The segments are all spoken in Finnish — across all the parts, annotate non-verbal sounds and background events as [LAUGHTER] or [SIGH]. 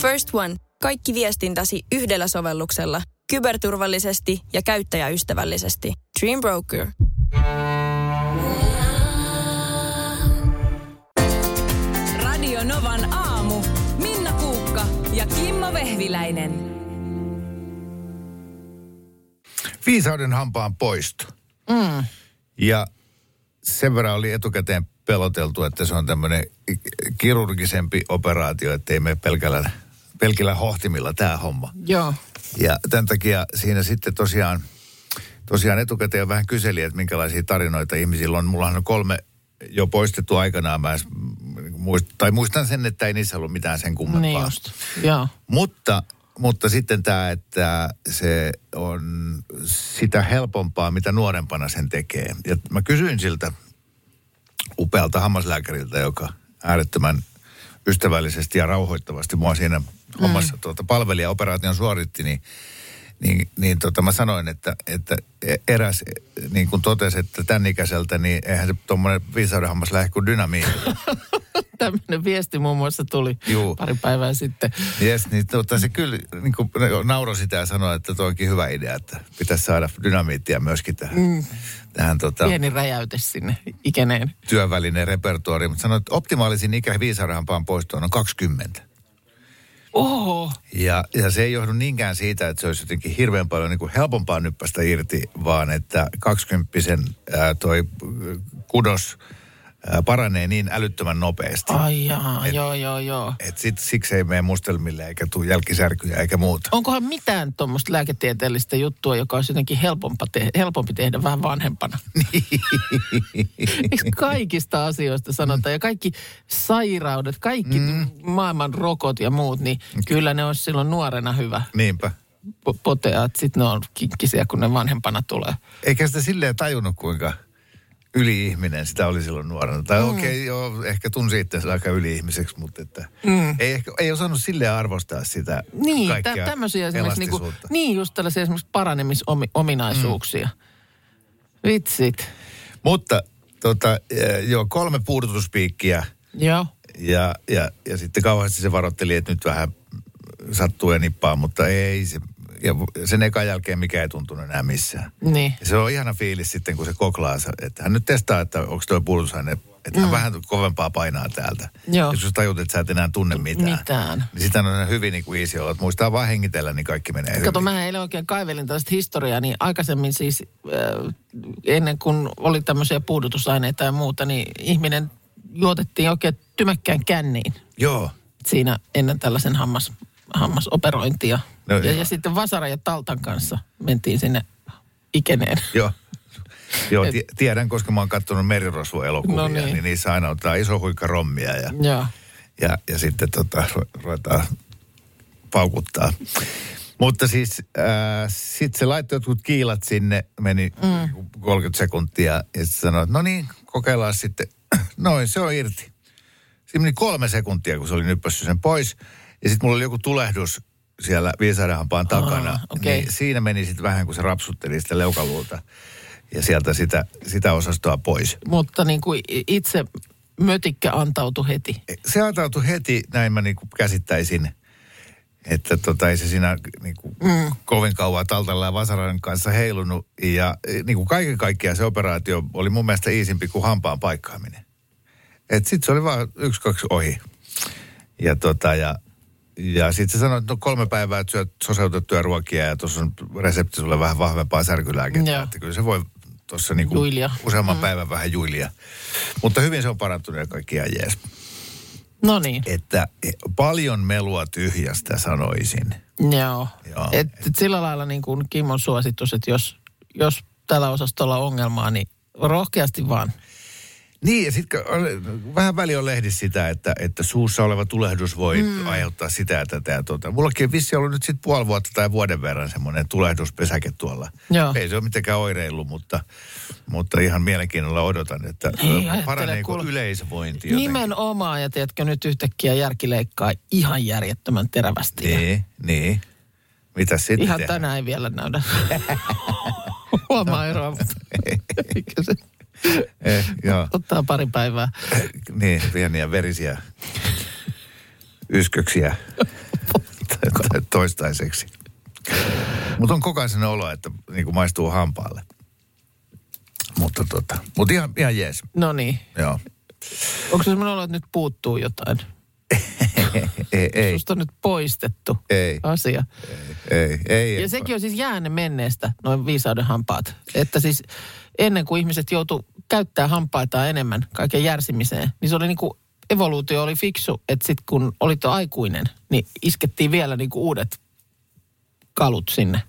First One. Kaikki viestintäsi yhdellä sovelluksella. Kyberturvallisesti ja käyttäjäystävällisesti. Dream Broker. Radio Novan aamu. Minna Kuukka ja Kimmo Vehviläinen. Viisauden hampaan poisto. Mm. Ja sen verran oli etukäteen peloteltu, että se on tämmöinen kirurgisempi operaatio, että ei mene pelkällä, pelkillä hohtimilla tämä homma. Joo. Ja tämän takia siinä sitten tosiaan, tosiaan etukäteen vähän kyseli, että minkälaisia tarinoita ihmisillä on. Mullahan on kolme jo poistettu aikanaan. Mä muist, tai muistan sen, että ei niissä ollut mitään sen kummempaa. Niin just. Joo. Mutta, mutta sitten tämä, että se on sitä helpompaa, mitä nuorempana sen tekee. Ja mä kysyin siltä upealta hammaslääkäriltä, joka äärettömän ystävällisesti ja rauhoittavasti mua siinä hommassa tuota, palveli ja operaation suoritti, niin, niin, niin tota, mä sanoin, että, että eräs niin kuin totesi, että tämän ikäiseltä, niin eihän se tuommoinen viisaudenhammas lähde kuin dynamiitti. [LAUGHS] Tämmöinen viesti muun muassa tuli Juu. pari päivää sitten. Jes, niin tota, se kyllä niin kuin nauroi sitä ja sanoi, että toi onkin hyvä idea, että pitäisi saada dynamiittia myöskin tähän, mm. tähän tota, Pieni räjäyte sinne ikeneen. työvälinen repertuaari. Mutta sanoi, että optimaalisin ikä viisaudenhampaan poistoon on 20. Oho. Ja, ja se ei johdu niinkään siitä, että se olisi jotenkin hirveän paljon niin kuin helpompaa nyppästä irti, vaan että 20 ää, toi kudos paranee niin älyttömän nopeasti. Ai jaa, joo joo joo. Et sit, siksi ei mene mustelmille eikä tule jälkisärkyjä eikä muuta. Onkohan mitään tuommoista lääketieteellistä juttua, joka olisi jotenkin helpompa te- helpompi tehdä vähän vanhempana? [LAUGHS] Eikö kaikista asioista sanotaan? Ja kaikki sairaudet, kaikki mm. maailman rokot ja muut, niin kyllä ne olisi silloin nuorena hyvä Niinpä. po- poteat. Sitten ne on kinkkisiä, kun ne vanhempana tulee. Eikä sitä silleen tajunnut, kuinka yli-ihminen sitä oli silloin nuorena. Tai mm. okei, okay, joo, ehkä tunsi itsensä aika yli-ihmiseksi, mutta että mm. ei, ehkä, ei osannut silleen arvostaa sitä Niin, kaikkea tä- tämmöisiä esimerkiksi, niinku, niin just tällaisia esimerkiksi paranemisominaisuuksia. Mm. Vitsit. Mutta tota, eh, joo, kolme puudutuspiikkiä Joo. ja, ja, ja sitten kauheasti se varoitteli, että nyt vähän sattuu ja nippaa, mutta ei se, ja sen ekan jälkeen mikä ei tuntunut enää missään. Niin. Ja se on ihana fiilis sitten, kun se koklaa, että hän nyt testaa, että onko tuo puudutusaine, että hän vähän kovempaa painaa täältä. Mm. Joo. Jos tajut, että sä et enää tunne mitään. Mitään. Niin sitä on hyvin niin kuin easy olla, että muistaa vaan hengitellä, niin kaikki menee Kato, hyvin. mä eilen oikein kaivelin tällaista historiaa, niin aikaisemmin siis äh, ennen kuin oli tämmöisiä puudutusaineita ja muuta, niin ihminen juotettiin oikein tymäkkään känniin Joo. siinä ennen tällaisen hammas, hammasoperointia. No ja, joo. ja sitten Vasara ja Taltan kanssa mentiin sinne ikeneen. [LAUGHS] Joo. Joo, tie- tiedän, koska mä oon katsonut merirosvoelokuvia, No niin. niin. niin niissä aina ottaa iso huikka rommia ja, Joo. ja, ja sitten tota, ru- ruvetaan paukuttaa. Mutta siis äh, sitten se laittoi jotkut kiilat sinne, meni mm. 30 sekuntia ja sitten sanoi, että no niin, kokeillaan sitten. [CLEARS THROAT] Noin, se on irti. Siinä meni kolme sekuntia, kun se oli nyppässyt sen pois. Ja sitten mulla oli joku tulehdus siellä viisaudenhampaan takana. Aa, okei. Niin siinä meni sitten vähän, kun se rapsutteli sitä leukaluuta. Ja sieltä sitä, sitä osastoa pois. Mutta niin kuin itse mötikkä antautui heti. Se antautui heti, näin mä niinku käsittäisin. Että tota, ei se siinä niinku mm. kovin kauan Taltalla ja Vasaran kanssa heilunut. Ja niinku kaiken kaikkiaan se operaatio oli mun mielestä iisimpi kuin hampaan paikkaaminen. Et sit se oli vaan yksi, kaksi ohi. Ja tota, ja, ja sitten se sanoi, että no kolme päivää että syöt soseutettuja ruokia ja tuossa on resepti sulle vähän vahvempaa särkylääkettä. Että kyllä se voi tuossa niinku Juilia. useamman mm. päivän vähän juilia. Mutta hyvin se on parantunut ja kaikki ihan jees. No niin. Että eh, paljon melua tyhjästä sanoisin. Joo. Joo. Et, et sillä lailla niin kuin Kimon suositus, että jos, jos tällä osastolla on ongelmaa, niin rohkeasti vaan. Niin, ja sitten vähän väli on lehdissä sitä, että, että suussa oleva tulehdus voi mm. aiheuttaa sitä tätä ja tuota. Mullakin on vissi ollut nyt sitten puoli vuotta tai vuoden verran semmoinen tulehduspesäke tuolla. Joo. Ei se ole mitenkään oireillut, mutta, mutta ihan mielenkiinnolla odotan, että Ei, ajattele, paraneeko kuule. yleisövointi jotenkin. Nimenomaan, ja tiedätkö, nyt yhtäkkiä järki leikkaa ihan järjettömän terävästi. Ja Niin, niin. Mitäs sitten Ihan tehdään? tänään ei vielä näydä. [LAUGHS] Huomaa eroa, mutta Eh, joo. ottaa pari päivää. niin, pieniä verisiä ysköksiä [LAUGHS] toistaiseksi. Mutta on koko ajan sellainen olo, että niin kuin maistuu hampaalle. Mutta tota, mut ihan, ihan jees. No niin. Joo. Onko se semmoinen olo, että nyt puuttuu jotain? [LAUGHS] ei, ei, Susta on nyt poistettu Ei. asia. ei, ei. Ja sekin on siis jäänne menneestä, noin viisauden hampaat. Että siis ennen kuin ihmiset joutu käyttää hampaitaan enemmän kaiken järsimiseen, niin se oli niin kuin evoluutio oli fiksu, että sitten kun olit jo aikuinen, niin iskettiin vielä niin kuin uudet kalut sinne.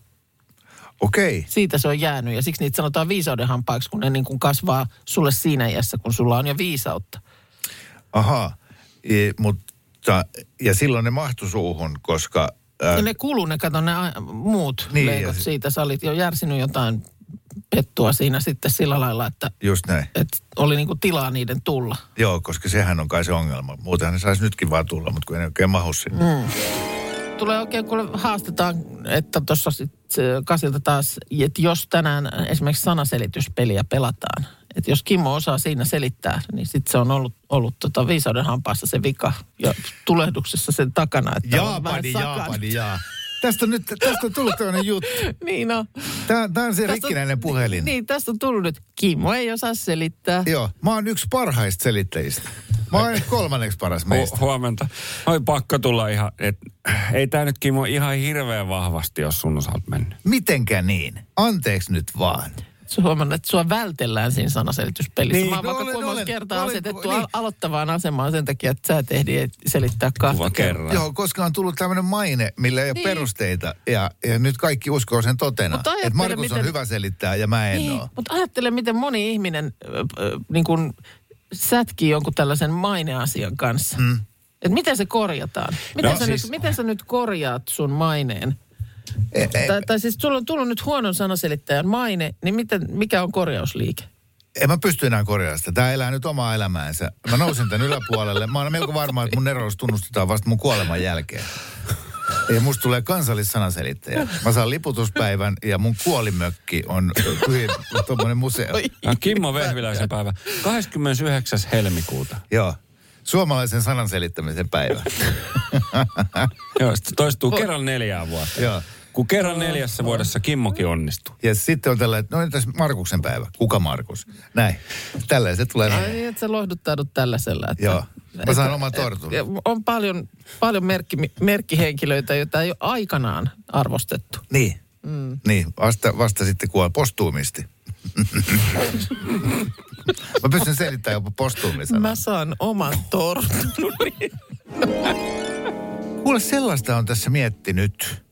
Okei. Siitä se on jäänyt ja siksi niitä sanotaan viisauden hampaiksi, kun ne niin kuin kasvaa sulle siinä iässä, kun sulla on jo viisautta. Aha. E, mutta, ja silloin ne mahtu suuhun, koska... Ää, Ja ne kuluu, ne kato ne a- muut Niin, ja leikot se- siitä. Sä olit jo järsinyt jotain pettua siinä sitten sillä lailla, että, just näin. että oli niinku tilaa niiden tulla. Joo, koska sehän on kai se ongelma. Muutenhan ne saisi nytkin vaan tulla, mutta kun ei oikein mahu sinne. Mm. Tulee oikein, kun haastetaan, että tuossa sitten kasilta taas, että jos tänään esimerkiksi sanaselityspeliä pelataan, että jos Kimmo osaa siinä selittää, niin sitten se on ollut, ollut tota viisauden hampaassa se vika ja tulehduksessa sen takana. Että Jaapani. Jaapani, jaa. Tästä, on nyt, tästä on tullut tämmöinen juttu. [LAUGHS] Niin no. Tämä, tämä on se Tästä on- rikkinäinen puhelin. Niin, tästä on tullut nyt. Kimmo ei osaa selittää. Joo, mä oon yksi parhaista selittäjistä. Mä oon kolmanneksi paras meistä. Hu- huomenta. Oi pakko tulla ihan, et, ei tämä nyt Kimmo ihan hirveän vahvasti, jos sun osalta mennyt. Mitenkä niin? Anteeksi nyt vaan. Sä huomannut, että sua vältellään siinä sanaselityspelissä. Niin, Mä oon no vaikka olen- kuinka monta olen- kertaa olen- asetettu niin. al- aloittavaan asemaan sen takia, että sä et ehdi selittää kahta kerran. Joo, koska on tullut tämmöinen maine, millä ei ole Niin. perusteita. Ja, ja nyt kaikki uskoo sen totena. Että Markus on miten- hyvä selittää ja mä en Niin, oo. mutta ajattele, miten moni ihminen ö, niin kuin sätkii jonkun tällaisen maineasian kanssa. Mm. Et miten se korjataan? Miten, No sä siis- nyt, miten sä nyt korjaat sun maineen? Ei, ei, Tai, tai siis sulla on tullut nyt huonon sanaselittäjän maine, niin miten, mikä on korjausliike? en mä pysty enää korjaamaan sitä. Tää elää nyt omaa elämäänsä. Mä nousin tän yläpuolelle. Mä oon melko varma, että mun erotus tunnustetaan vasta mun kuoleman jälkeen. Ja musta tulee kansallissananselittäjä. Mä saan liputuspäivän ja mun kuolimökki on tuommoinen museo. No, Kimmo Vehviläisen päivä. 29. helmikuuta. Joo. Suomalaisen sanan selittämisen päivä. Joo, toistuu kerran neljään vuotta. Joo. Kun kerran neljässä vuodessa Kimmokin onnistuu. Ja sitten on tällainen, että no entäs Markuksen päivä? Kuka Markus? Näin. Tällainen se tulee. Ai niin, että sä lohduttaudut tällaisella. Että, Joo. Mä saan oman tortun. On paljon, paljon merkki, merkkihenkilöitä, joita ei ole aikanaan arvostettu. Niin. Mm. Niin, vasta, vasta sitten kuoli postuumisti. Mä pystyn selittämään jopa postuumisena. Mä saan oman tortun. Kuule, sellaista on tässä miettinyt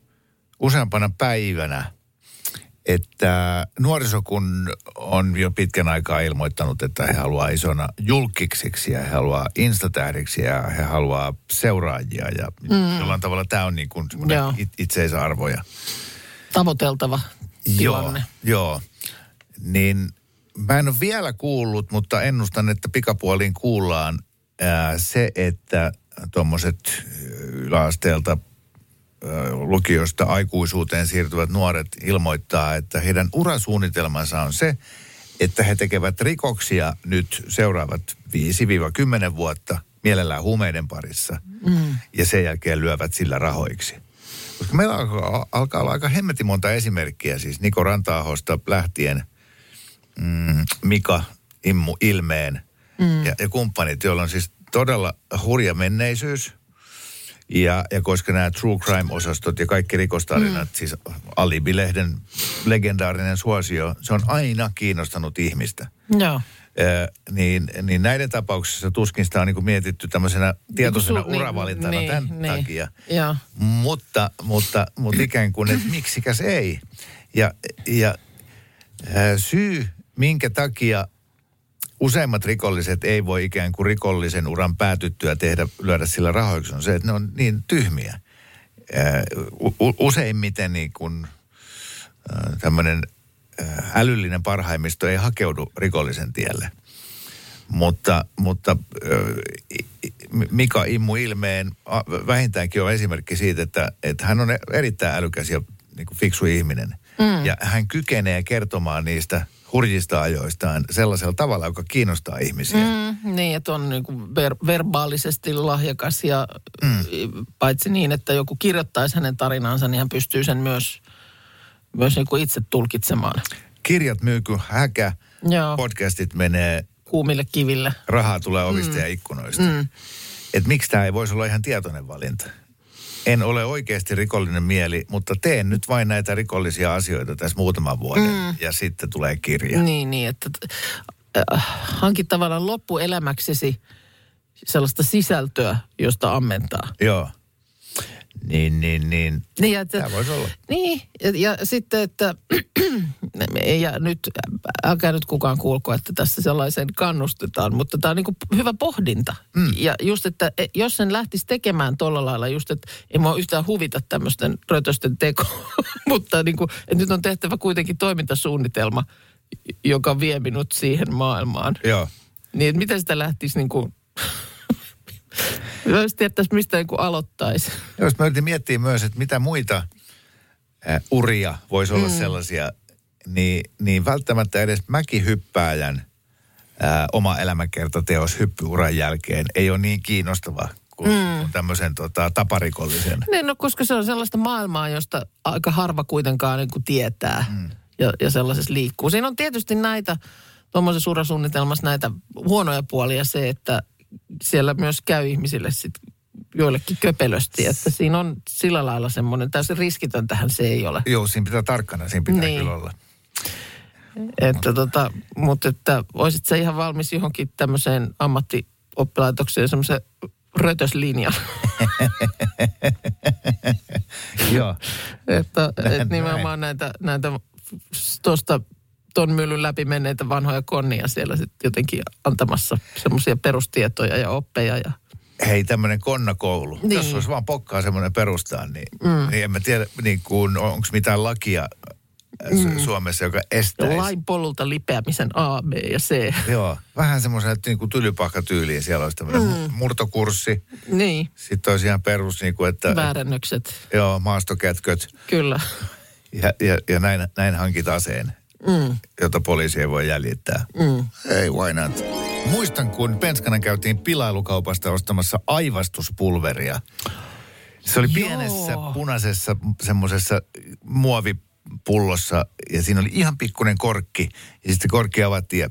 useampana päivänä, että nuoriso kun on jo pitkän aikaa ilmoittanut, että he haluaa isona julkiksiksi ja he haluaa instatähdiksi ja he haluaa seuraajia ja mm. jollain tavalla tämä on niin kuin it- itseisarvo ja Tavoiteltava tilanne. Joo, joo. Niin mä en ole vielä kuullut, mutta ennustan, että pikapuoliin kuullaan ää, se, että tuommoiset yläasteelta lukiosta aikuisuuteen siirtyvät nuoret ilmoittaa, että heidän urasuunnitelmansa on se, että he tekevät rikoksia nyt seuraavat 5-10 vuotta, mielellään huumeiden parissa, mm. ja sen jälkeen lyövät sillä rahoiksi. Koska meillä alkaa, alkaa olla aika hemmetin monta esimerkkiä, siis Niko Rantaahosta lähtien mm, Mika Immu Ilmeen mm. ja, ja kumppanit, joilla on siis todella hurja menneisyys. Ja, ja koska nämä true crime-osastot ja kaikki rikostarinat, mm. siis Alibi-lehden legendaarinen suosio, se on aina kiinnostanut ihmistä. Joo. Ö, niin, niin näiden tapauksessa tuskin sitä on niin mietitty tämmöisenä tietoisena Niin, uravalintana niin, tämän niin. takia. Joo. Mutta, mutta, mutta ikään kuin, että miksikäs ei. Ja, ja ää, syy, minkä takia useimmat rikolliset ei voi ikään kuin rikollisen uran päätyttyä tehdä, lyödä sillä rahoiksi, on se, että ne on niin tyhmiä. Useimmiten niin kuin tämmöinen älyllinen parhaimmisto ei hakeudu rikollisen tielle. Mutta, mutta Mika Immu Ilmeen vähintäänkin on esimerkki siitä, että, että hän on erittäin älykäs ja niin kuin fiksu ihminen. Mm. Ja hän kykenee kertomaan niistä hurjista ajoistaan sellaisella tavalla, joka kiinnostaa ihmisiä. Mm, niin, että on niin kuin ver- verbaalisesti lahjakas ja mm. paitsi niin, että joku kirjoittaisi hänen tarinansa, niin hän pystyy sen myös, myös niin kuin itse tulkitsemaan Kirjat myy kuin häkä, Joo. podcastit menee, kuumille kiville. rahaa tulee ovista ja ikkunoista. Mm. Et miksi tämä ei voisi olla ihan tietoinen valinta? En ole oikeasti rikollinen mieli, mutta teen nyt vain näitä rikollisia asioita tässä muutaman vuoden mm. ja sitten tulee kirja. Niin, niin, että äh, hankit tavallaan loppuelämäksesi sellaista sisältöä, josta ammentaa. Joo. Niin, niin, niin. Niin, ja että, Tämä voisi olla. Niin, ja, ja sitten, että [CLEARS THROAT] ja nyt, älkää nyt kukaan kuulko, että tässä sellaisen kannustetaan, mutta tämä on niin hyvä pohdinta. Mm. Ja just, että e, jos sen lähtisi tekemään tuolla lailla, just, että ei mua yhtään huvita tämmöisten rötösten teko, [LAUGHS] mutta niin kuin, että nyt on tehtävä kuitenkin toimintasuunnitelma, joka vie minut siihen maailmaan. Joo. Niin, että miten sitä lähtisi niin kuin, jos tietäisi, mistä niin kuin aloittaisi. Jos mä yritin miettiä myös, että mitä muita äh, uria voisi olla mm. sellaisia, niin, niin välttämättä edes mäkihyppääjän äh, oma elämänkertateos hyppyuran jälkeen ei ole niin kiinnostava kuin, mm. tämmöisen tota, taparikollisen. Niin, no koska se on sellaista maailmaa, josta aika harva kuitenkaan niin kuin tietää mm. ja, ja sellaisessa liikkuu. Siinä on tietysti näitä, tuommoisessa urasuunnitelmassa näitä huonoja puolia se, että siellä myös käy ihmisille sit joillekin köpelösti, että siinä on sillä lailla semmoinen, täysin riskitöntähän se ei ole. Joo, siinä pitää tarkkana, siinä pitää Niin. kyllä olla. Että tota, mutta että olisit sä ihan valmis johonkin tämmöiseen ammattioppilaitokseen semmoisen rötöslinjan. [LAUGHS] Joo. että Näin, et nimenomaan näitä, näitä tuosta ton myllyn läpi menneitä vanhoja konnia siellä sitten jotenkin antamassa semmoisia perustietoja ja oppeja. Ja, Hei, tämmöinen konnakoulu. Niin. Jos olisi vaan pokkaa semmoinen perustaa, niin, mm. niin en mä tiedä, niin onko mitään lakia mm. Suomessa, joka estäisi. lain polulta lipeämisen A, B ja C. [LAUGHS] Joo, vähän semmoisen niin kuin tylypahkatyyliin. Siellä olisi tämmöinen mm. murtokurssi. Niin, Sitten olisi ihan perus, niin kuin, että väärännökset, joo, maastokätköt. kyllä. Ja, ja, ja näin, näin hankit aseen, Mm. jota poliisi ei voi jäljittää. Mm. Ei, why not? Muistan, kun penskana käytiin pilailukaupasta ostamassa aivastuspulveria. Se oli Joo. pienessä punaisessa semmoisessa muovipullossa ja siinä oli ihan pikkuinen korkki. Ja sitten korkki avattiin ja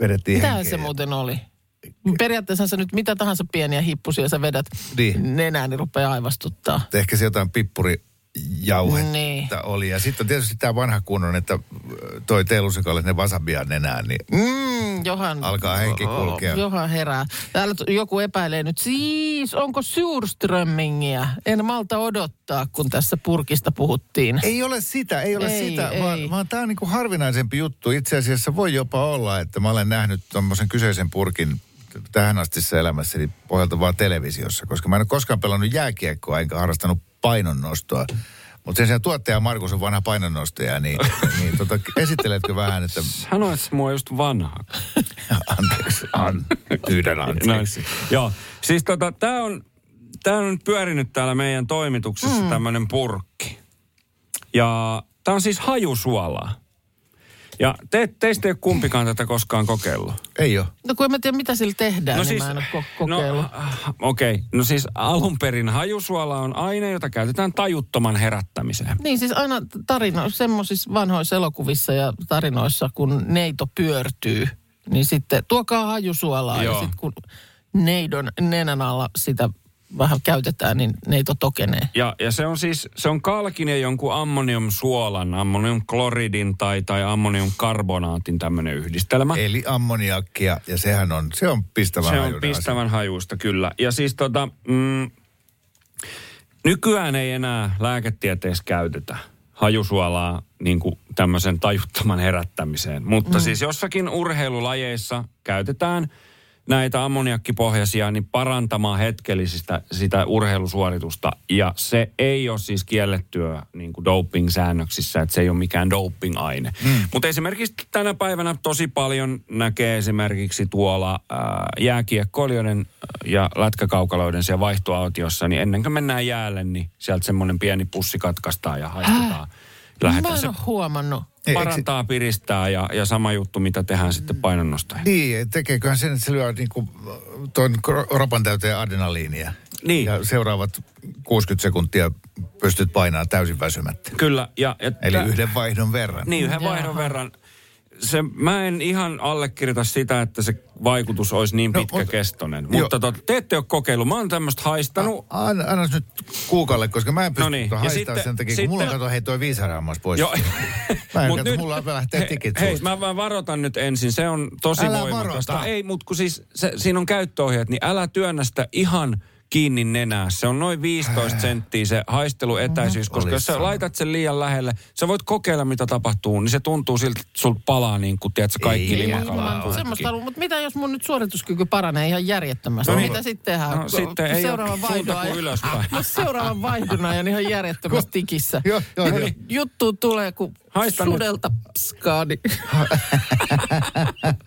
vedettiin Mitä se muuten oli? Periaatteessa sä nyt mitä tahansa pieniä hippusia sä vedät Niin. nenään, niin rupeaa aivastuttaa. Ehkä se jotain pippurijauhetta Niin. oli. Ja sitten tietysti tämä vanha kunnon, että toi teelusikalle ne wasabia nenään, niin Mm, Johan, Alkaa henki kulkea. Johan herää. Täällä joku epäilee nyt, siis onko Surströmmingiä? En malta odottaa, kun tässä purkista puhuttiin. Ei ole sitä, ei ole Ei, sitä, ei. vaan, vaan tämä on niinku harvinaisempi juttu. Itse asiassa voi jopa olla, että mä olen nähnyt tuommoisen kyseisen purkin tähän asti elämässäni pohjalta vaan televisiossa, koska mä en ole koskaan pelannut jääkiekkoa enkä harrastanut painonnostoa. Mutta sen sijaan tuottaja Markus on vanha painonnostaja, niin, [LAUGHS] niin tota, esitteletkö vähän, että Sanoit mua on just vanha. [LAUGHS] anteeksi, an, pyydän [LAUGHS] anteeksi. Joo, siis tota, tää on, tää on nyt pyörinyt täällä meidän toimituksessa mm. tämmönen purkki. Ja tää on siis hajusuolaa. Ja te, teistä ei ole kumpikaan tätä koskaan kokeillut. Ei ole. No kun en mä tiedä, mitä sillä tehdään, no niin mä en ole ko- kokeillut. No, okei. Okay. No siis alun perin hajusuola on aine, jota käytetään tajuttoman herättämiseen. Niin siis aina tarino, semmoisissa vanhoissa elokuvissa ja tarinoissa, kun neito pyörtyy, niin sitten tuokaa hajusuolaa Joo. ja sitten kun neidon nenän alla sitä vähän käytetään, niin neito tokenee. Ja, ja se on siis, se on kalkin ja jonkun ammoniumsuolan, ammoniumkloridin tai, tai ammoniumkarbonaatin tämmöinen yhdistelmä. Eli ammoniakkia, ja sehän on, se on pistävä Se on hajuinen asia. pistävän hajuista, kyllä. Ja siis tota, mm, nykyään ei enää lääketieteessä käytetä hajusuolaa niin kuin tämmöisen tajuttoman herättämiseen. Mutta mm. siis jossakin urheilulajeissa käytetään näitä ammoniakkipohjaisia niin parantamaan hetkellisistä sitä urheilusuoritusta. Ja se ei ole siis kiellettyä niin kuin doping-säännöksissä, että se ei ole mikään doping-aine. Mm. Mutta esimerkiksi tänä päivänä tosi paljon näkee esimerkiksi tuolla ää, jääkiekkoilijoiden ja lätkäkaukaloiden siellä vaihtoautiossa, niin ennen kuin mennään jäälle, niin sieltä semmoinen pieni pussi katkaistaan ja haistetaan. Mä Lähdetään en se ole huomannut. Ei, parantaa, piristää ja, ja sama juttu, mitä tehdään sitten painonnostoihin. Niin, tekeeköhän sen, että se lyö niin kuin tuon kro- ropan täyteen adrenaliinia. Niin. Ja seuraavat 60 sekuntia pystyt painaa täysin väsymättä. Kyllä. Ja, ja Eli yhden vaihdon verran. Niin, yhden Jaha. vaihdon verran. Se, mä en ihan allekirjoita sitä, että se vaikutus olisi niin No, pitkäkestoinen. mutta- mutta tota, te ette ole kokeillut. Mä oon tämmöistä haistanut. Anna, anna nyt kuukalle, koska mä en pysty No niin, no haistaa sitten- sen takia, kun sitten- mulla on kato, hei toi viisaraamas pois. Joo. Mä en [LAUGHS] Mut kato, mulla lähtee tikit Hei, mä vaan varoitan nyt ensin. Se on tosi Älä voimakasta. varota. Ei, mutta kun siis se, siinä on käyttöohjeet, niin älä työnnä sitä ihan kiinni nenää. Se on noin 15 senttiä se haisteluetäisyys, koska Olisi jos sä laitat sen liian lähelle, sä voit kokeilla mitä tapahtuu, niin se tuntuu siltä, että sulta palaa niin kuin, tiedätkö, kaikki Semmoista haluaa, mutta mitä jos mun nyt suorituskyky paranee ihan järjettömästi? No No niin. mitä sitten tehdään? No sitten ei seuraavan ole vaihdon kuin ylöspäin. [LAUGHS] No seuraavan vaihdon ajan ihan järjettömässä [LAUGHS] tikissä. Joo, joo, Ja joo. Juttu tulee, kun Haista sudelta pskaa, niin [LAUGHS]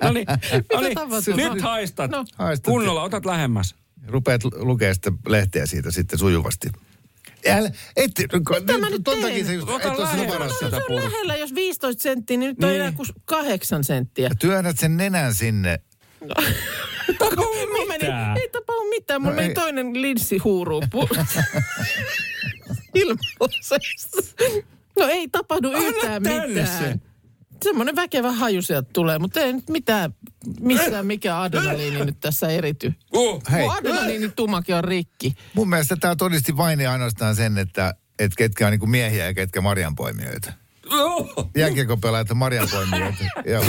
No niin, no niin. nyt haistat. No. Haistat. Kunnolla, otat lähemmäs. Rupeat lu- lukea sitä lehteä siitä sitten sujuvasti. Älä, et, Mitä mä nyt ton teen? takia se just, et ole varassa. sitä se on lähellä, jos 15 senttiä, niin nyt on Niin. enää kuin 8 senttiä. Työnnät sen nenän sinne. [LAUGHS] Mulla meni, mitään. ei tapahdu mitään. Mulla No meni ei. toinen linssi huuruun. [LAUGHS] [LAUGHS] Ilmaisesta. No ei tapahdu yhtään mitään. Semmoinen väkevä haju sieltä tulee, mutta ei nyt mitään, missään mikä adrenaliini nyt tässä erity. Uh. Hei, Mun adrenaliinitumakin on rikki. mun mielestä tämä todisti vain ja ainoastaan sen, että, että ketkä on niin miehiä ja ketkä marjanpoimijoita. Oh. Jääkiekopelaajat on marjanpoimijoita. [LAUGHS] Joo.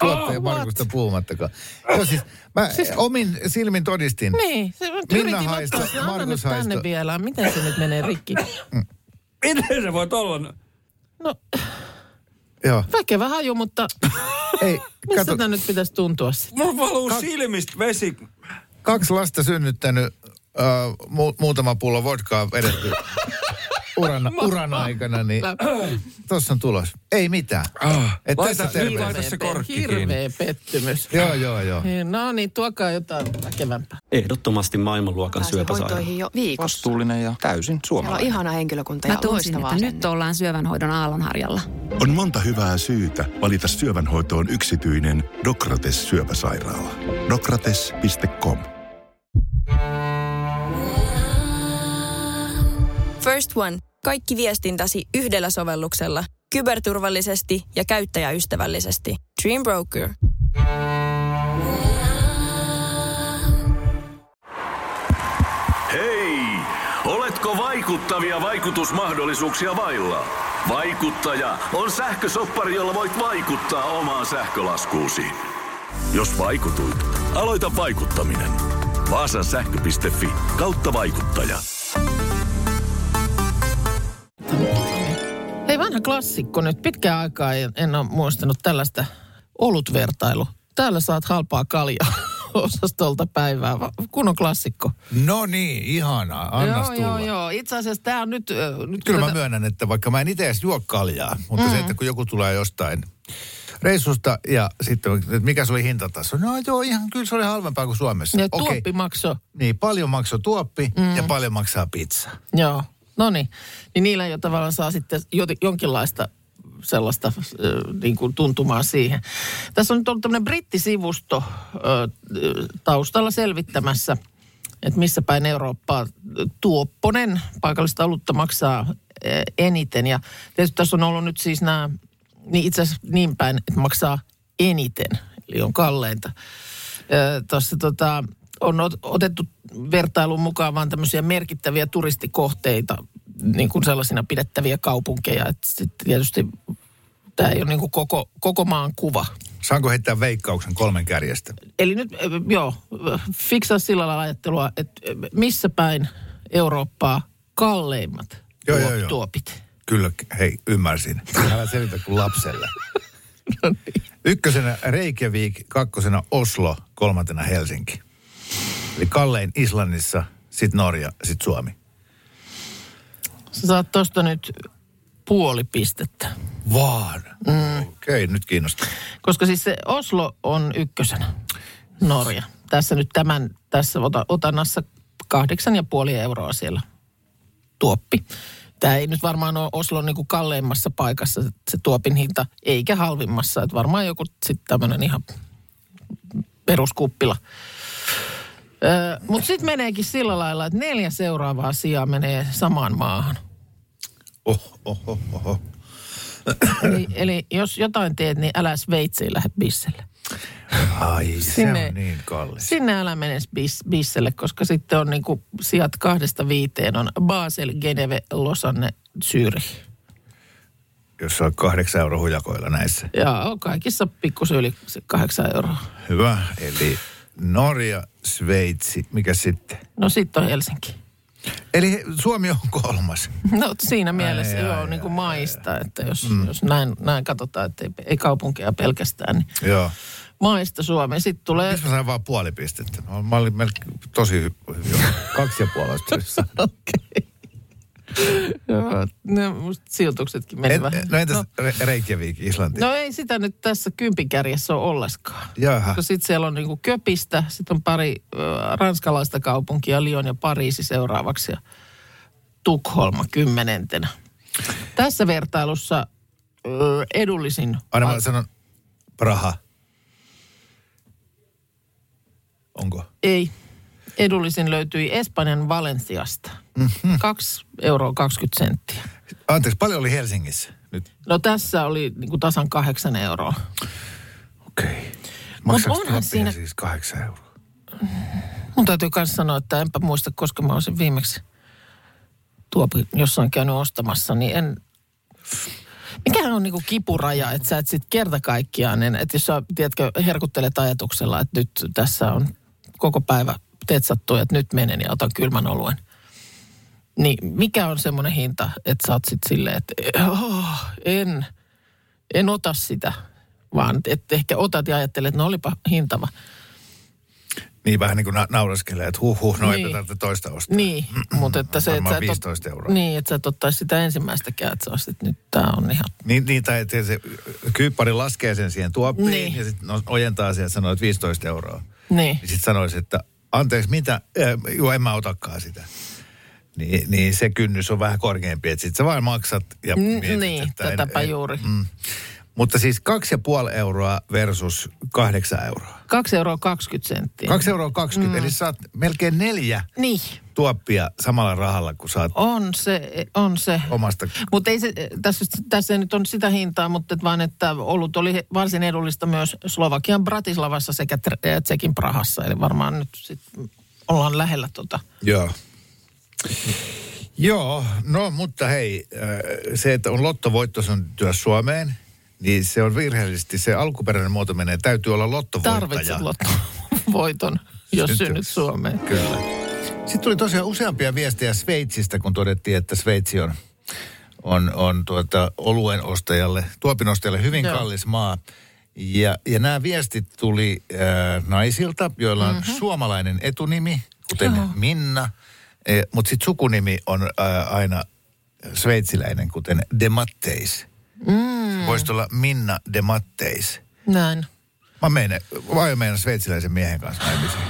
Tuottaja Oh, Markusta puhumattakaan. Joo, siis, mä omin silmin todistin. Niin, se Minna haista, ottaa Markus nyt tänne vielä. Miten se nyt menee rikki? Miten se voit olla? No, Joo. väkevä haju, mutta [LAUGHS] Ei, mistä kato, tämä nyt pitäisi tuntua sitten? Mulla valuu silmistä vesi. kaksi lasta synnyttänyt, äh, mu- muutama pullo vodkaa vedetty [LAUGHS] uran, [LAUGHS] uran aikana, niin [CLEARS THROAT] tossa on tulos. Ei mitään. Et Laita- tässä nyt terveys. laita se korkki Hirveä pettymys. Joo, joo, joo. No niin, tuokaa jotain väkevämpää. Ehdottomasti maailmanluokan syöpäsairaala. hoitoihin jo viikossa. Vastuullinen ja täysin Siellä on suomalainen. ihana henkilökunta Mä ja tunsin, loistava että nyt ollaan syövänhoidon aallonharjalla. On monta hyvää syytä valita syövänhoitoon yksityinen Dokrates syöpäsairaala. Dokrates.com First One. Kaikki viestintäsi yhdellä sovelluksella. Kyberturvallisesti ja käyttäjäystävällisesti. Dream Broker. Hei! Oletko vaikuttavia vaikutusmahdollisuuksia vailla? Vaikuttaja on sähkösoppari, jolla voit vaikuttaa omaan sähkölaskuusi. Jos vaikutuit, aloita vaikuttaminen. Vaasan sähkö.fi kautta vaikuttaja. Hei, vanha klassikko nyt. Pitkään aikaa en, en ole muistanut tällaista olutvertailu. Täällä saat halpaa kaljaa [LAUGHS] osastolta päivää. Va- Kunnon klassikko. No niin, ihanaa. Annas joo, tulla. joo, joo. Itse asiassa tämä on nyt... ö, nyt Kyllä kun mä tätä- myönnän, että vaikka mä en itse edes juo kaljaa, mutta mm. se, että kun joku tulee jostain reissusta ja sitten, että mikä se oli hintataso. No joo, ihan kyllä se oli halvempaa kuin Suomessa. Ja Okei. tuoppi maksoi. Niin, paljon maksoi tuoppi mm. ja paljon maksaa pizza. Joo, no niin. Niin niillä jo tavallaan saa sitten jo, jonkinlaista sellaista niin kuin tuntumaa siihen. Tässä on nyt ollut tämmöinen brittisivusto taustalla selvittämässä, että missä päin Eurooppaa tuopponen paikallista olutta maksaa eniten. Ja tietysti tässä on ollut nyt siis nämä, niin itse asiassa niin päin, että maksaa eniten, eli on kalleinta. Tuossa tota, on ot- otettu vertailun mukaan vaan tämmöisiä merkittäviä turistikohteita, niin kuin sellaisina pidettäviä kaupunkeja. Että sitten tietysti tämä ei ole niin kuin koko, koko maan kuva. Saanko heittää veikkauksen kolmen kärjestä? Eli nyt, joo, fiksaa sillä lailla ajattelua, että missä päin Eurooppaa kalleimmat Joo, tuo- joo, joo. tuopit. Kyllä, hei, ymmärsin. Älä selitä kuin lapselle. [LAUGHS] No niin. Ykkösenä Reykjavik, kakkosena Oslo, kolmantena Helsinki. Eli kallein Islannissa, sitten Norja, sitten Suomi. Sä saat tosta nyt puoli pistettä. Vaan. Mm. Okei, okay, nyt kiinnostaa. Koska siis se Oslo on ykkösenä, Norja. Tässä nyt tämän, tässä ota, otannassa kahdeksan ja puoli euroa siellä tuoppi. Tämä ei nyt varmaan ole Oslon niin kuin kalleimmassa paikassa se tuopin hinta, eikä halvimmassa. Että varmaan joku sitten tämmöinen ihan peruskuppila. Öö, Mutta sitten meneekin sillä lailla, että neljä seuraavaa sijaa menee samaan maahan. Oh, oh, oh, oh. Eli, eli jos jotain teet, niin älä Sveitsiin lähde bisselle. Ai, se Sinne- on niin kallis. Sinne älä mene bis, bisselle, koska sitten on niinku sijat kahdesta viiteen on Basel, Geneve, Losanne, Zürich. Jos on kahdeksan euro hujakoilla näissä. Ja on kaikissa pikkusen yli se kahdeksan euroa. Hyvä. Eli Norja, Sveitsi, mikä sitten? No sitten on Helsinki. Eli Suomi on kolmas. No siinä mielessä Ai, joo, ai, niin kuin ai, maista, että jos, mm. jos näin, näin katsotaan, että ei, ei kaupunkia pelkästään, niin Joo. maista Suomeen. Sitten tulee, Miksi mä sain vaan puoli pistettä? Mä- Mä olin melkein tosi hy- hyvin. Kaksi ja saada. [LAUGHS] okei. Joo, no, musta siltuksetkin meni Et, vähän. no entäs Re- Reykjavik, Islanti? No ei sitä nyt tässä kympikärjessä ole ollenkaan. Jaha. Sitten siellä on niinku Köpistä, sitten on pari ö, ranskalaista kaupunkia, Lyon ja Pariisi seuraavaksi ja Tukholma kymmenentenä. Tässä vertailussa ö, edullisin... Aina mä sanon Praha. Onko? Ei. Edullisin löytyi Espanjan Valenciasta. Mm-hmm. 2 euroa 20 senttiä. Anteeksi, paljon oli Helsingissä nyt? No tässä oli niinku tasan kahdeksan euroa. Okei. Okay. Maksaako onhan siinä- siis kahdeksan euroa? Mun täytyy myös sanoa, että enpä muista, koska mä olisin viimeksi tuopi jossain käynyt ostamassa, niin en... Mikähän on niinku kipuraja, että sä et sit kerta kaikkiaan, en, että jos sä, tiedätkö, herkuttelet ajatuksella, että nyt tässä on koko päivä teet sattuu, että nyt menen ja otan kylmän oluen. Niin mikä on semmoinen hinta, että sä oot sit silleen, että oh, en, en ota sitä, vaan että ehkä otat ja ajattelet, että no olipa hintava. Niin vähän niin kuin na- nauraskelee, että huh huh, no Niin. tarvitse toista ostaa. Niin, mutta että se, että sä et ot- 15 euroa. Niin, että sä et ottaisi sitä ensimmäistäkään, että sä olisit, nyt tää on ihan... Niin, niin tai että se kyyppari laskee sen siihen tuoppiin Niin. ja sitten ojentaa sen ja sanoo, että 15 euroa. Niin. Niin sitten sanoisi, että anteeksi, mitä? Äh, joo, en mä otakaan sitä. Niin, niin se kynnys on vähän korkeampi, että sitten sä vain maksat ja mietit, niin, että tätäpä juuri. Mm. Mutta siis kaksi ja puoli euroa versus kahdeksan euroa. 2 euroa 20 senttiä. Kaksi euroa 20, mm. eli saat melkein neljä Niin, tuoppia samalla rahalla, kun saat on se, on se. omasta. Mutta ei se, tässä, tässä ei nyt on sitä hintaa, mutta et vaan, että olut oli varsin edullista myös Slovakian Bratislavassa sekä ja Tsekin Prahassa. Eli varmaan nyt sit ollaan lähellä tota. Joo. Joo, no mutta hei, äh, se, että on lottovoitto syntyä Suomeen, niin se on virheellisesti, se alkuperäinen muoto menee, täytyy olla lottovoittaja. Tarvitset lottovoiton, jos Synty- synnyt Suomeen. Kyllä. Sitten tuli tosiaan useampia viestejä Sveitsistä, kun todettiin, että Sveitsi on, on, on tuota oluen ostajalle, tuopin ostajalle hyvin Joo. kallis maa. Ja, ja nämä viestit tuli äh, naisilta, joilla on mm-hmm. suomalainen etunimi, kuten Joo. Minna, e, mutta sitten sukunimi on äh, aina sveitsiläinen, kuten De Matteis. Mm. Voisi olla Minna De Matteis. Näin. Mä menen, vai menen sveitsiläisen miehen kanssa naimisiin.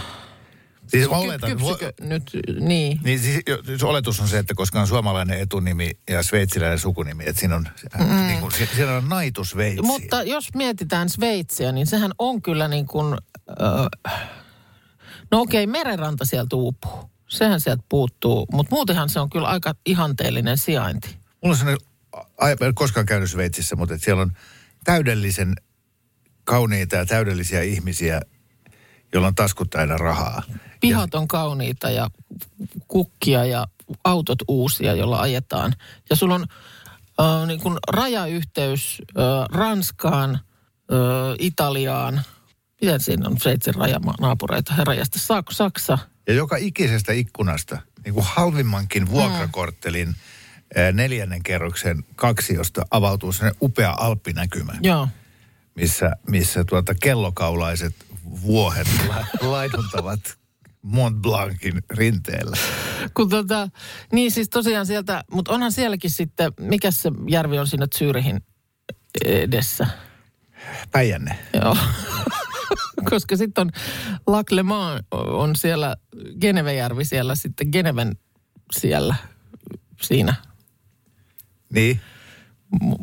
Siis mä oletan, kypsykö nyt, niin. niin siis, siis oletus on se, että koska on suomalainen etunimi ja sveitsiläinen sukunimi, että siinä on, mm. niin kuin, si- siinä on naitu Sveitsi. Mutta jos mietitään Sveitsiä, niin sehän on kyllä niin kuin, äh, no okei, merenranta sieltä uupuu. Sehän sieltä puuttuu, mutta muutenhan se on kyllä aika ihanteellinen sijainti. Mulla on sellainen, en ole koskaan käynyt Sveitsissä, mutta siellä on täydellisen kauniita ja täydellisiä ihmisiä, joilla on taskut täynnä rahaa. Pihat on kauniita ja kukkia ja autot uusia, jolla ajetaan. Ja sulla on äh, niin kuin rajayhteys äh, Ranskaan, äh, Italiaan. Miten siinä on Sveitsin rajanaapureita? Herrajasta Sak- Saksa. Ja joka ikisestä ikkunasta, niin kuin halvimmankin vuokrakorttelin mm. Neljännen kerroksen kaksiosta avautuu sellainen upea alppinäkymä. Joo. missä, missä tuota kellokaulaiset vuohet la- laiduntavat Mont Blancin rinteellä. Kun tota, niin siis tosiaan sieltä, mutta onhan sielläkin sitten, mikä se järvi on siinä Zyrihin edessä? Päijänne. Joo. [LAUGHS] Koska sitten on Lac Le Mans on siellä, Genevejärvi siellä sitten Geneven siellä siinä Niin.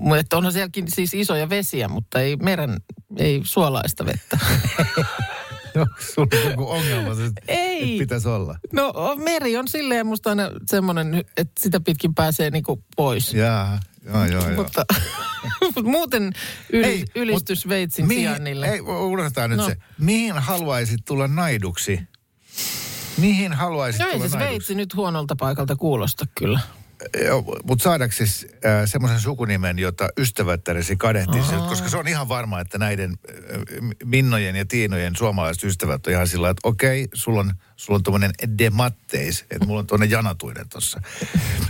M- että onhan sielläkin siis isoja vesiä, mutta ei meren, ei suolaista vettä. Onko [LAUGHS] sulla joku ongelma, se, Ei. että pitäisi olla? No meri on silleen musta aina semmoinen, että sitä pitkin pääsee niinku pois. Jaa, joo, joo, joo. Mutta, [LAUGHS] muuten yli, Ei, ylistys mut Veitsin mihin- sijainnille. Ei, unohdetaan nyt No. se. Mihin haluaisit tulla naiduksi? Mihin haluaisit No ei tulla siis naiduksi? Veitsi nyt huonolta paikalta kuulosta kyllä. Mutta saadaanko siis äh, semmoisen sukunimen, jota ystävättäresi kadehtii koska se on ihan varma, että näiden äh, Minnojen ja Tiinojen suomalaiset ystävät on ihan sillä että okei, sulla on, sulla on tuommoinen dematteis, että mulla on tuonne janatuinen tuossa.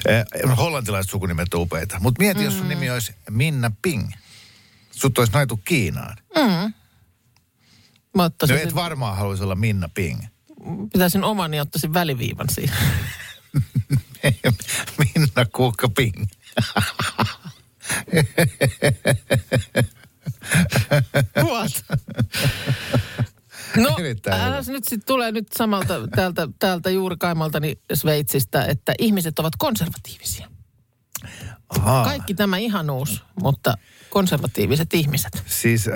Äh, hollantilaiset sukunimet on upeita. Mutta mieti, jos sun nimi olisi Minna Ping. Sut olisi naitu Kiinaan. Mä No et varmaan haluaisi olla Minna Ping. pitäisin oman ja ottaisin väliviivan siihen. [LAUGHS] [LAUGHS] Minna Kuukka Ping. [LAUGHS] What? No, älä nyt sitten tulee nyt samalta täältä, täältä juuri kaimaltani Sveitsistä, että ihmiset ovat konservatiivisia. Ahaa. Kaikki tämä ihanuus, mutta konservatiiviset ihmiset. Siis äh,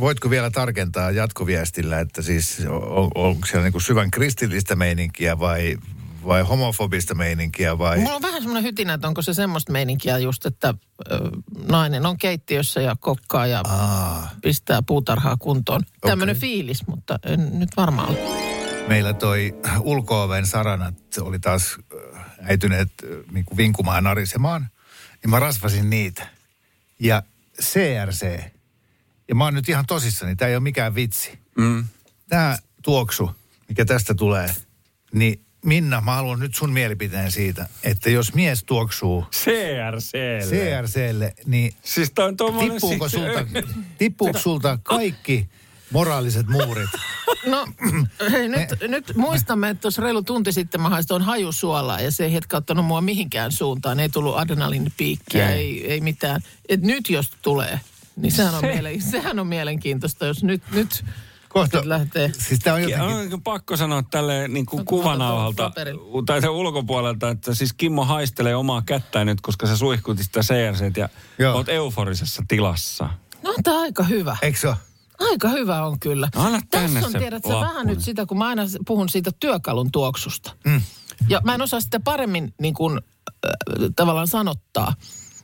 voitko vielä tarkentaa jatkoviestillä, että siis on, onko siellä niinku syvän kristillistä meininkiä vai, vai homofobista meininkiä vai... Mulla on vähän semmoinen hytinä, että onko se semmoista meininkiä just, että ö, nainen on keittiössä ja kokkaa ja Aa, pistää puutarhaa kuntoon. Tämmöinen fiilis, mutta en nyt varmaan ole. meillä toi ulkooven saranat oli taas äityneet äh, niinku vinkumaan ja narisemaan, niin mä rasvasin niitä. Ja CRC, ja mä oon nyt ihan tosissani, tämä ei ole mikään vitsi. Mm. Tämä tuoksu, mikä tästä tulee, niin Minna, mä haluan nyt sun mielipiteen siitä, että jos mies tuoksuu CRClle. CRClle, niin Siis toi on tommonen... tippuuko siis- sulta, [LAUGHS] tippuuko sulta kaikki moraaliset muurit? No hei, nyt, nyt muistamme, että tuossa reilu tunti sitten mä haistoin hajusuolaa ja se ei hetkauttanut mua mihinkään suuntaan. Ei tullut adrenaliinipiikkiä, Ei. ei, ei mitään. Et nyt jos tulee, niin sehän on, Se- mielen, sehän on mielenkiintoista, jos nyt, nyt, Kohta, nyt lähtee. siis tää on Ja jotenkin... on pakko sanoa tälle niin kuin No, kuvanauhalta tai sen ulkopuolelta, että siis Kimmo haistelee omaa kättään nyt, koska sä suihkutit sitä CRC ja Joo. oot euforisessa tilassa. No tämä aika hyvä. Eikö se ole? Aika hyvä on kyllä. No anna tänne Tässä on, se tiedät, sä vähän nyt nyt. sitä, kun mä aina puhun siitä työkalun tuoksusta. Mm. Ja mä en osaa sitä paremmin niin kuin, äh, tavallaan sanottaa.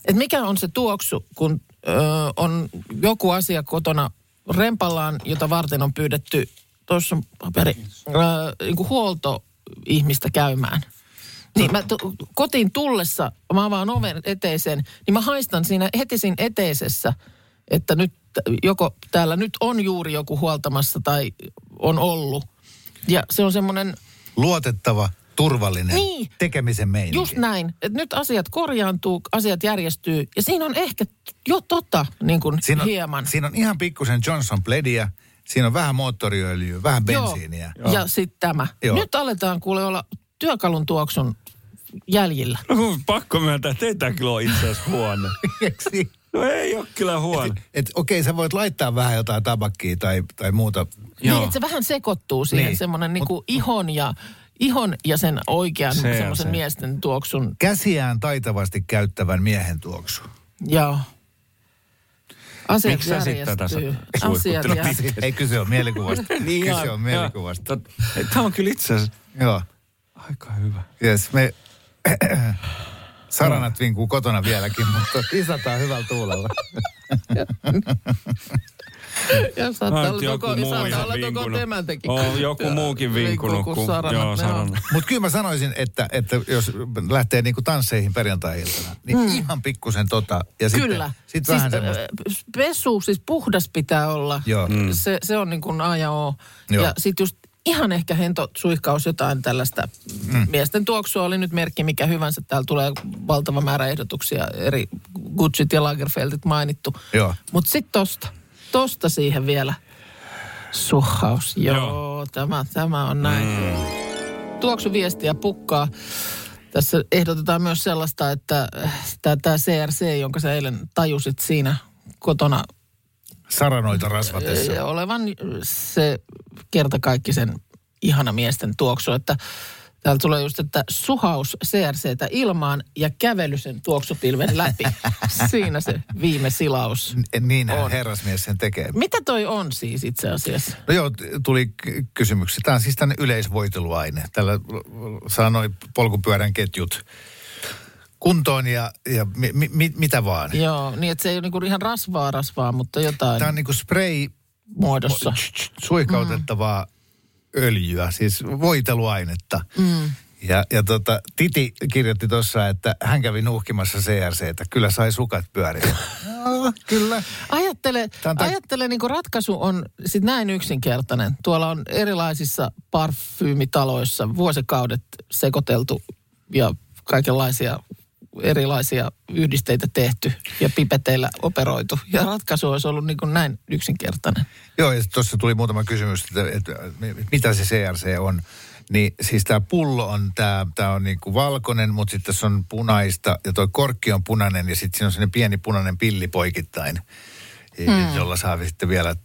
Että mikä on se tuoksu, kun äh, on joku asia kotona rempallaan, jota varten on pyydetty, tuossa on paperi, äh, niin kuin huoltoihmistä käymään. Niin mä tu- kotiin tullessa, mä avaan oven eteiseen, niin mä haistan siinä heti siinä eteisessä, että nyt t- joko täällä nyt on juuri joku huoltamassa tai on ollut. Ja se on semmoinen, Luotettava, turvallinen, Niin. tekemisen meininki. just näin, että nyt asiat korjaantuu, asiat järjestyy. Ja siinä on ehkä jo tota niin kuin Siinä on, hieman. Siinä on ihan pikkusen Johnson Blediä, siinä on vähän moottoriöljyä, vähän bensiiniä. Joo. Ja sitten tämä. Joo. Nyt aletaan kuule olla työkalun tuoksun jäljillä. No, pakko myöntää, että ei tää kyllä ole itse asiassa huono. [LAUGHS] No ei ole kyllä huono. Et okei, sä voit laittaa vähän jotain tabakkia tai, tai muuta. Niin, Joo. että se vähän sekoittuu siihen Niin. semmoinen niinku ihon ja ihon ja sen oikean Se on semmoisen se. miesten tuoksun. Käsiään taitavasti käyttävän miehen tuoksu. Joo. Asiat Miksi sä sit tätä Asiat. [LAUGHS] Ei kyse ole mielikuvasta. [LAUGHS] kyse on Niin, mielikuvasta. Tämä on kyllä itse asiassa Joo. aika hyvä. Yes, me... [CLEARS THROAT] Saranat vinkuu kotona vieläkin, mutta isataan hyvällä tuulella. [LAUGHS] Ja saattaa olla joku saattaa olla temäntekin. On joku muukin vinkunut kuin joo, saranat. Mutta kyllä mä sanoisin, että, että jos lähtee niinku tansseihin perjantai-iltana, niin mm. ihan pikkusen tota. Ja sitten, Kyllä. Sit siis, vähän semmoista. äh, Pesu, siis puhdas pitää olla. Joo. Mm. Se, se on niin kuin A ja O. Joo. Ja sitten just ihan ehkä hento suihkaus jotain tällaista. Mm. Miesten tuoksua oli nyt merkki mikä hyvänsä. Täällä tulee valtava määrä ehdotuksia, eri Gucci't ja Lagerfeldit mainittu. Joo. Mutta sitten tosta, tosta siihen vielä suhaus. Joo, Joo. Tämä, tämä on näin. Mm. Tuoksuviestiä pukkaa. Tässä ehdotetaan myös sellaista, että tämä CRC, jonka sä eilen tajusit siinä kotona Saranoita rasvatessa. olevan se kertakaikkisen ihana miesten tuoksu, että Täällä tulee just, että suhaus CRCtä ilmaan ja kävely sen tuoksupilven läpi. [LAUGHS] Siinä se viime silaus. Niin On. herrasmies sen tekee. Mitä toi on siis itse asiassa? No joo, tuli kysymyksiä. Tämä on siis tänne yleisvoiteluaine. Tällä saa noi polkupyörän ketjut kuntoon ja, ja mi, mi, mi, mitä vaan. Joo, niin että se ei ole niinku ihan rasvaa rasvaa, mutta jotain Tämä on niinku spray muodossa. suikautettavaa öljyä, siis voiteluainetta. Mm. Ja, ja tota, Titi kirjoitti tuossa, että hän kävi nuuhkimassa CRCtä. Kyllä sai sukat. Joo, [LAUGHS] kyllä. Ajattele, tää- ajattele niin kuin ratkaisu on sit näin yksinkertainen. Tuolla on erilaisissa parfyymitaloissa vuosikaudet sekoiteltu ja kaikenlaisia erilaisia yhdisteitä tehty ja pipeteillä operoitu. Ja ratkaisu olisi ollut niin kuin näin yksinkertainen. Joo, ja tuossa tuli muutama kysymys, että, että mitä se CRC on. Niin siis tämä pullo on, tämä tää on niinku valkoinen, mutta sitten tässä on punaista ja toi korkki on punainen ja sitten siinä on sellainen pieni punainen pilli poikittain, hmm. jolla saa sitten vielä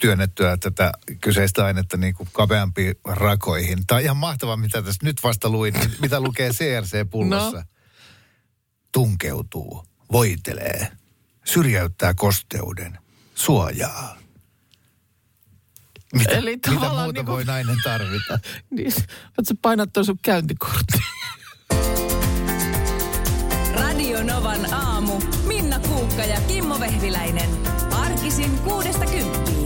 työnnettyä tätä kyseistä ainetta niin kuin kapeampiin rakoihin. Tämä on ihan mahtavaa, mitä tässä nyt vasta luin, mitä lukee CRC-pullossa. No. Tunkeutuu, voitelee, syrjäyttää kosteuden, suojaa. Mitä, Eli mitä tavallaan muuta niinku- voi nainen tarvita? [LAUGHS] Niin, oot sä painat tuon sun käyntikortti. [LAUGHS] Radio Novan aamu. Minna Kuukka ja Kimmo Vehviläinen. Arkisin kuudesta kymppiin.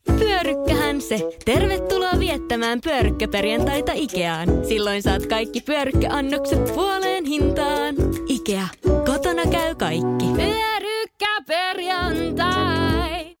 Se! Tervetuloa viettämään pyörykkäperjantaita Ikeaan. Silloin saat kaikki pyörykkäannokset puoleen hintaan. Ikea. Kotona käy kaikki. Pyörykkäperjantai!